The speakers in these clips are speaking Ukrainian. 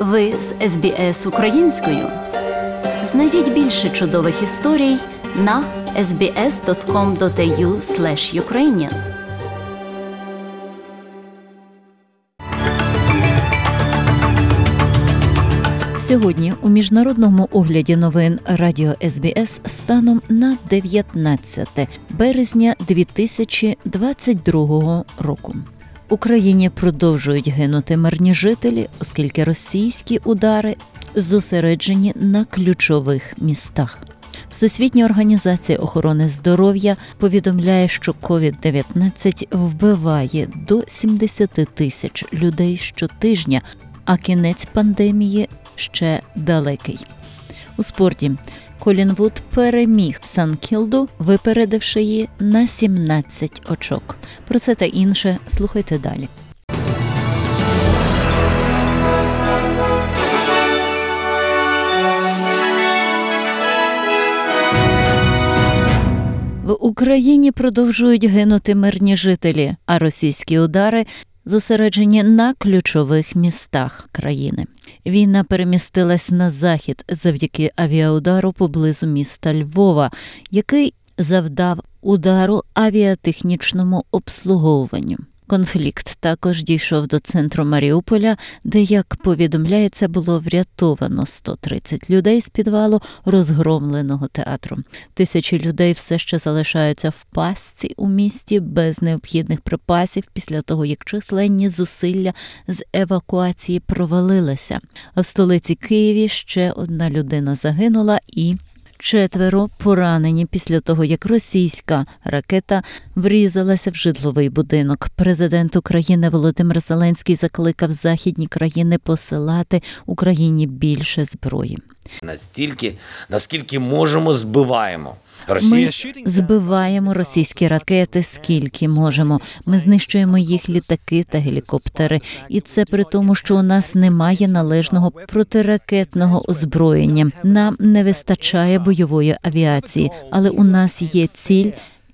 Ви з СБС українською. Знайдіть більше чудових історій на sbs.com.au ukrainian Сьогодні у міжнародному огляді новин Радіо СБС станом на 19 березня 2022 року. Україні продовжують гинути мирні жителі, оскільки російські удари зосереджені на ключових містах. Всесвітня організація охорони здоров'я повідомляє, що COVID-19 вбиває до 70 тисяч людей щотижня, а кінець пандемії ще далекий. У спорті Колін Вуд переміг Санкілду, випередивши її на 17 очок. Про це та інше слухайте далі. В Україні продовжують гинути мирні жителі, а російські удари зосереджені на ключових містах країни. Війна перемістилась на захід завдяки авіаудару поблизу міста Львова, який завдав удару авіатехнічному обслуговуванню. Конфлікт також дійшов до центру Маріуполя, де, як повідомляється, було врятовано 130 людей з підвалу розгромленого театру. Тисячі людей все ще залишаються в пастці у місті без необхідних припасів після того, як численні зусилля з евакуації провалилися. А в столиці Києві ще одна людина загинула і Четверо поранені після того, як російська ракета врізалася в житловий будинок. Президент України Володимир Зеленський закликав західні країни посилати Україні більше зброї. Настільки, наскільки можемо, збиваємо. Ми збиваємо російські ракети скільки можемо. Ми знищуємо їх літаки та гелікоптери, і це при тому, що у нас немає належного протиракетного озброєння. Нам не вистачає бойової авіації, але у нас є ціль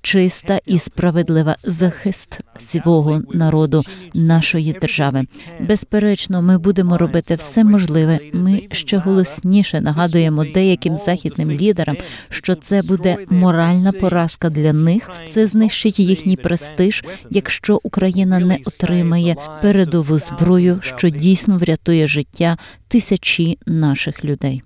чиста і справедлива захист свого народу, нашої держави. Безперечно, ми будемо робити все можливе. Ми ще голосніше нагадуємо деяким західним лідерам, що це буде моральна поразка для них. Це знищить їхній престиж, якщо Україна не отримає передову зброю, що дійсно врятує життя тисячі наших людей.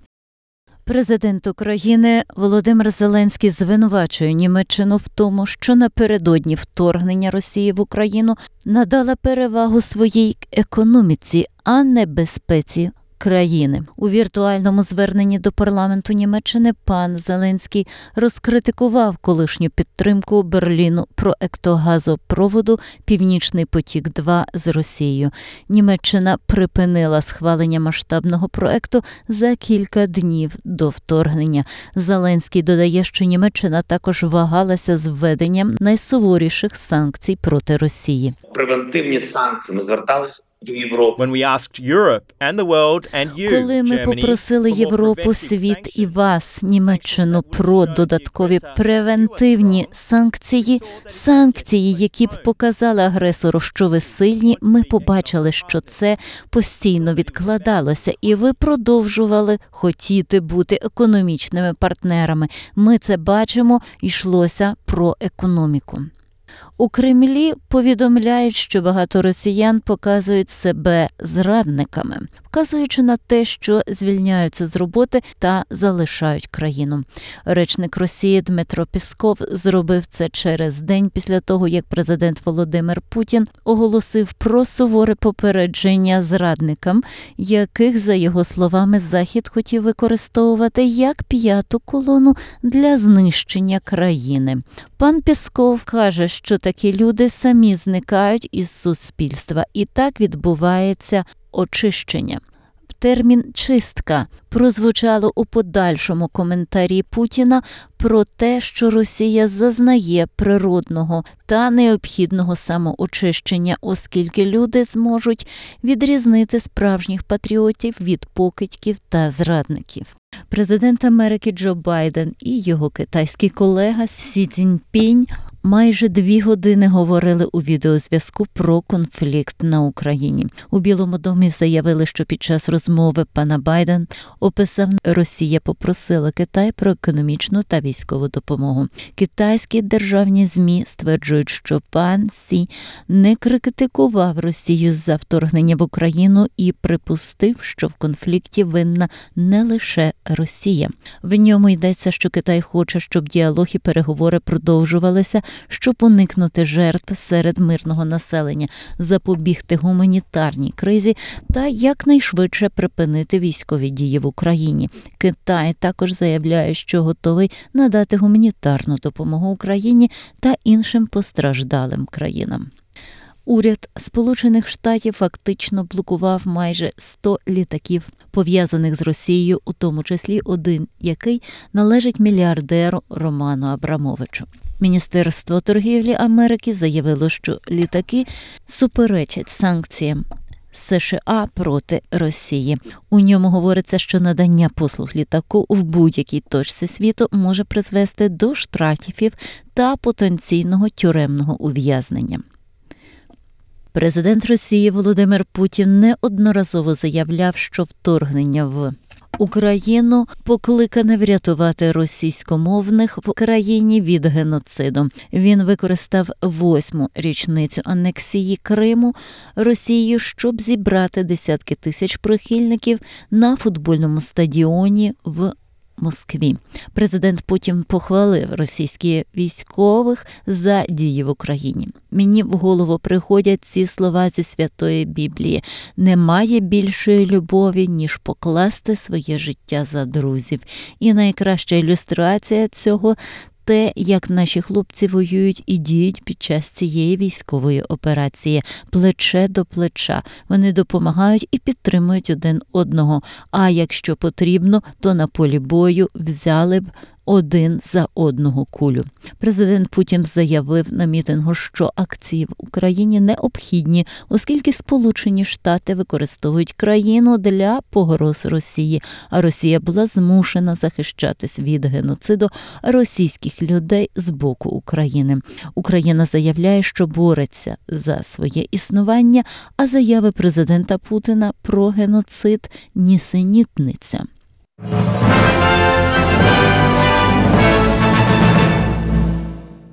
Президент України Володимир Зеленський звинувачує Німеччину в тому, що напередодні вторгнення Росії в Україну надала перевагу своїй економіці, а не безпеці країни у віртуальному зверненні до парламенту Німеччини пан Зеленський розкритикував колишню підтримку Берліну проекту газопроводу Північний потік 2 з Росією. Німеччина припинила схвалення масштабного проекту за кілька днів до вторгнення. Зеленський додає, що Німеччина також вагалася з введенням найсуворіших санкцій проти Росії. Превентивні санкції ми зверталися до Європи. When we asked Europe and the world and you, Коли ми попросили Європу, світ і вас, Німеччину, про додаткові превентивні санкції, санкції, які б показали агресору, що ви сильні, ми побачили, що це постійно відкладалося, і ви продовжували хотіти бути економічними партнерами. Ми це бачимо, йшлося про економіку. У Кремлі повідомляють, що багато росіян показують себе зрадниками, вказуючи на те, що звільняються з роботи та залишають країну. Речник Росії Дмитро Пісков зробив це через день після того, як президент Володимир Путін оголосив про суворе попередження зрадникам, яких, за його словами, захід хотів використовувати як п'яту колону для знищення країни. Пан Пісков каже, що такі люди самі зникають із суспільства, і так відбувається очищення. Термін чистка прозвучало у подальшому коментарі Путіна про те, що Росія зазнає природного та необхідного самоочищення, оскільки люди зможуть відрізнити справжніх патріотів від покидьків та зрадників. Президент Америки Джо Байден і його китайський колега Сі Цзіньпінь майже дві години говорили у відеозв'язку про конфлікт на Україні. У Білому домі заявили, що під час розмови пан Байден описав Росія попросила Китай про економічну та військову допомогу. Китайські державні ЗМІ стверджують, що пан Сі не критикував Росію за вторгнення в Україну і припустив, що в конфлікті винна не лише Росія. В ньому йдеться, що Китай хоче, щоб діалог і переговори продовжувалися, щоб уникнути жертв серед мирного населення, запобігти гуманітарній кризі та якнайшвидше припинити військові дії в Україні. Китай також заявляє, що готовий надати гуманітарну допомогу Україні та іншим постраждалим країнам. Уряд Сполучених Штатів фактично блокував майже 100 літаків, пов'язаних з Росією, у тому числі один, який належить мільярдеру Роману Абрамовичу. Міністерство торгівлі Америки заявило, що літаки суперечать санкціям. США проти Росії у ньому говориться, що надання послуг літаку в будь-якій точці світу може призвести до штрафів та потенційного тюремного ув'язнення. Президент Росії Володимир Путін неодноразово заявляв, що вторгнення в Україну покликане врятувати російськомовних в країні від геноциду. Він використав восьму річницю анексії Криму Росією, щоб зібрати десятки тисяч прихильників на футбольному стадіоні в Москві. Президент Путін похвалив російських військових за дії в Україні. Мені в голову приходять ці слова зі святої Біблії: немає більшої любові, ніж покласти своє життя за друзів. І найкраща ілюстрація цього. Те, як наші хлопці воюють і діють під час цієї військової операції, плече до плеча. Вони допомагають і підтримують один одного. А якщо потрібно, то на полі бою взяли б один за одного кулю. Президент Путін заявив на мітингу, що акції в Україні необхідні, оскільки Сполучені Штати використовують країну для погроз Росії, а Росія була змушена захищатись від геноциду російських людей з боку України. Україна заявляє, що бореться за своє існування, а заяви президента Путіна про геноцид нісенітниця.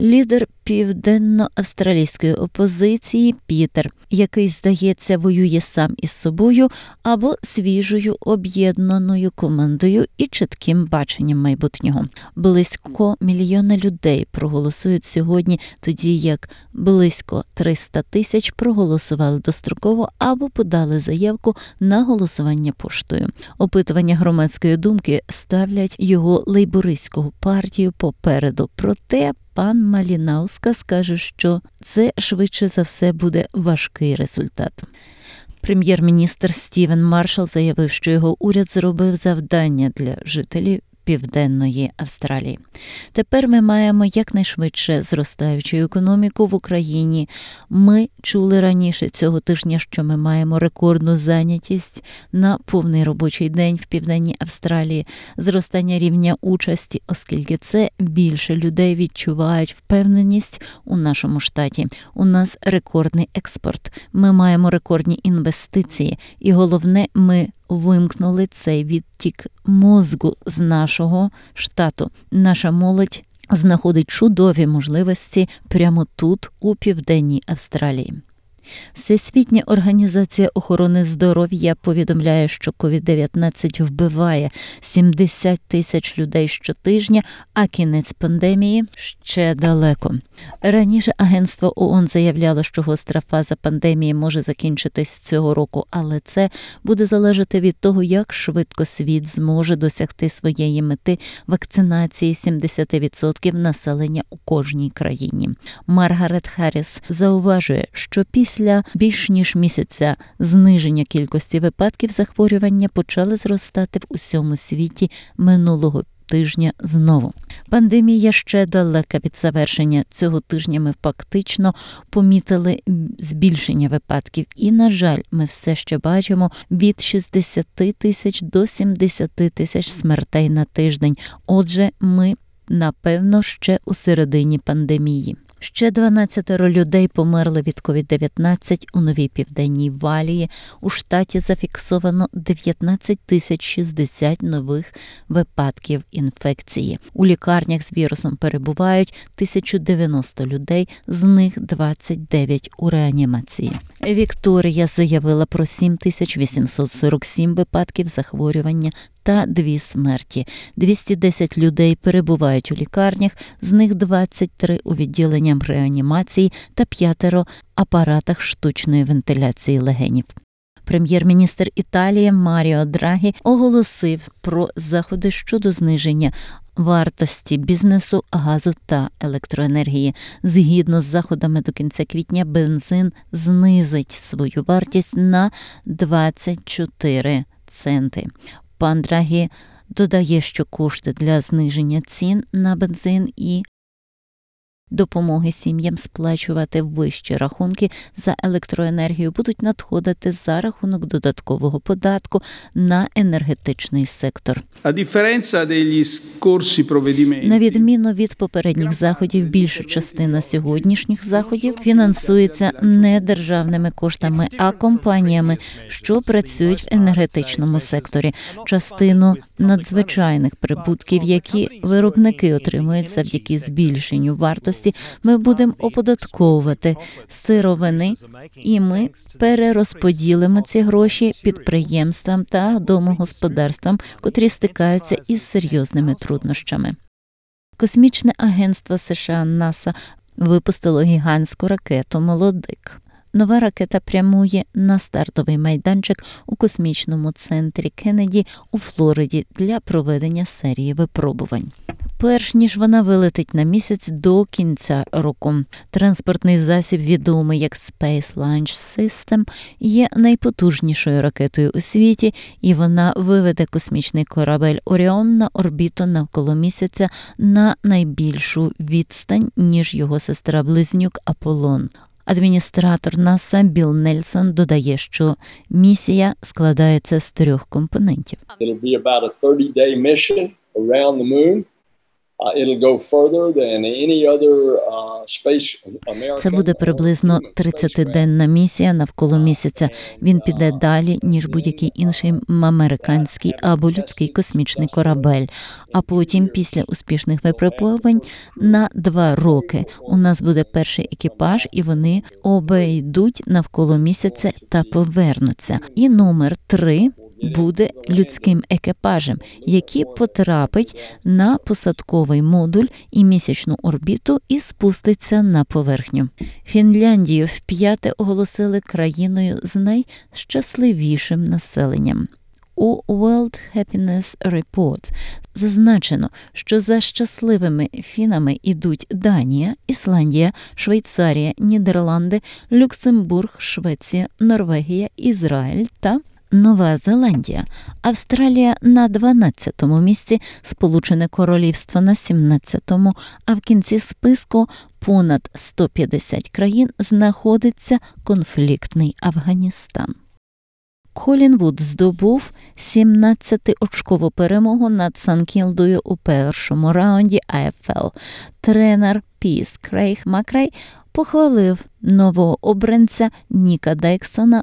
Лідер південно-австралійської опозиції Пітер, який, здається, воює сам із собою або свіжою об'єднаною командою і чітким баченням майбутнього. Близько мільйона людей проголосують сьогодні, тоді як близько 300 тисяч проголосували достроково або подали заявку на голосування поштою. Опитування громадської думки ставлять його лейбористську партію попереду. Проте пан Малінауска скаже, що це швидше за все буде важкий результат. Прем'єр-міністр Стівен Маршал заявив, що його уряд зробив завдання для жителів Південної Австралії. Тепер ми маємо якнайшвидше зростаючу економіку в Україні. Ми чули раніше цього тижня, що ми маємо рекордну зайнятість на повний робочий день в Південній Австралії, зростання рівня участі, оскільки це більше людей відчувають впевненість у нашому штаті. У нас рекордний експорт. Ми маємо рекордні інвестиції, і головне, ми вимкнули цей відтік мозку з нашого штату. Наша молодь знаходить чудові можливості прямо тут, у південній Австралії. Всесвітня організація охорони здоров'я повідомляє, що COVID-19 вбиває 70 тисяч людей щотижня, а кінець пандемії ще далеко. Раніше агентство ООН заявляло, що гостра фаза пандемії може закінчитись цього року, але це буде залежати від того, як швидко світ зможе досягти своєї мети вакцинації 70% населення у кожній країні. Маргарет Харріс зауважує, що після Після більш ніж місяця зниження кількості випадків захворювання почали зростати в усьому світі минулого тижня знову. Пандемія ще далека від завершення. Цього тижня ми фактично помітили збільшення випадків, і, на жаль, ми все ще бачимо від 60 тисяч до 70 тисяч смертей на тиждень. Отже, ми напевно ще у середині пандемії. Ще 12 людей померли від COVID-19 у новій південній валії. У штаті зафіксовано 19 тисяч 60 нових випадків інфекції. У лікарнях з вірусом перебувають 1090 людей, з них 29 у реанімації. Вікторія заявила про 7847 випадків захворювання та дві смерті. 210 людей перебувають у лікарнях, з них 23 у відділеннях реанімації та п'ятеро апаратах штучної вентиляції легенів. Прем'єр-міністр Італії Маріо Драгі оголосив про заходи щодо зниження вартості бізнесу, газу та електроенергії. Згідно з заходами до кінця квітня, бензин знизить свою вартість на 24 центи. Пан Драгі додає, що кошти для зниження цін на бензин і допомоги сім'ям сплачувати вищі рахунки за електроенергію будуть надходити за рахунок додаткового податку на енергетичний сектор. На відміну від попередніх заходів, більша частина сьогоднішніх заходів фінансується не державними коштами, а компаніями, що працюють в енергетичному секторі. Частину надзвичайних прибутків, які виробники отримують завдяки збільшенню вартості, ми будемо оподатковувати сировини, і ми перерозподілимо ці гроші підприємствам та домогосподарствам, котрі стикаються із серйозними труднощами. Космічне агентство США НАСА випустило гігантську ракету Молодик. Нова ракета прямує на стартовий майданчик у космічному центрі Кеннеді у Флориді для проведення серії випробувань. Перш ніж вона вилетить на місяць до кінця року. Транспортний засіб, відомий як Space Launch System, є найпотужнішою ракетою у світі, і вона виведе космічний корабель Оріон на орбіту навколо місяця на найбільшу відстань, ніж його сестра близнюк Аполлон. Адміністратор НАСА Білл Нельсон додає, що місія складається з трьох компонентів. Це буде приблизно human spacecraft. 30-денна місія навколо місяця. Він піде далі ніж будь-який інший американський або людський космічний корабель. А потім, після успішних випробувань, на два роки у нас буде перший екіпаж, і вони обійдуть навколо місяця та повернуться. І номер три. Буде людським екіпажем, який потрапить на посадковий модуль і місячну орбіту і спуститься на поверхню. Фінляндію вп'яте оголосили країною з найщасливішим населенням. У World Happiness Report зазначено, що за щасливими фінами ідуть Данія, Ісландія, Швейцарія, Нідерланди, Люксембург, Швеція, Норвегія, Ізраїль та Нова Зеландія, Австралія на 12-му місці, Сполучене Королівство на 17-му, а в кінці списку понад 150 країн знаходиться конфліктний Афганістан. Колінгвуд здобув 17-очкову перемогу над Сент-Кілдою у першому раунді АФЛ. Тренер Піс Крейг Макрай похвалив нового обранця Ніка Дейкоса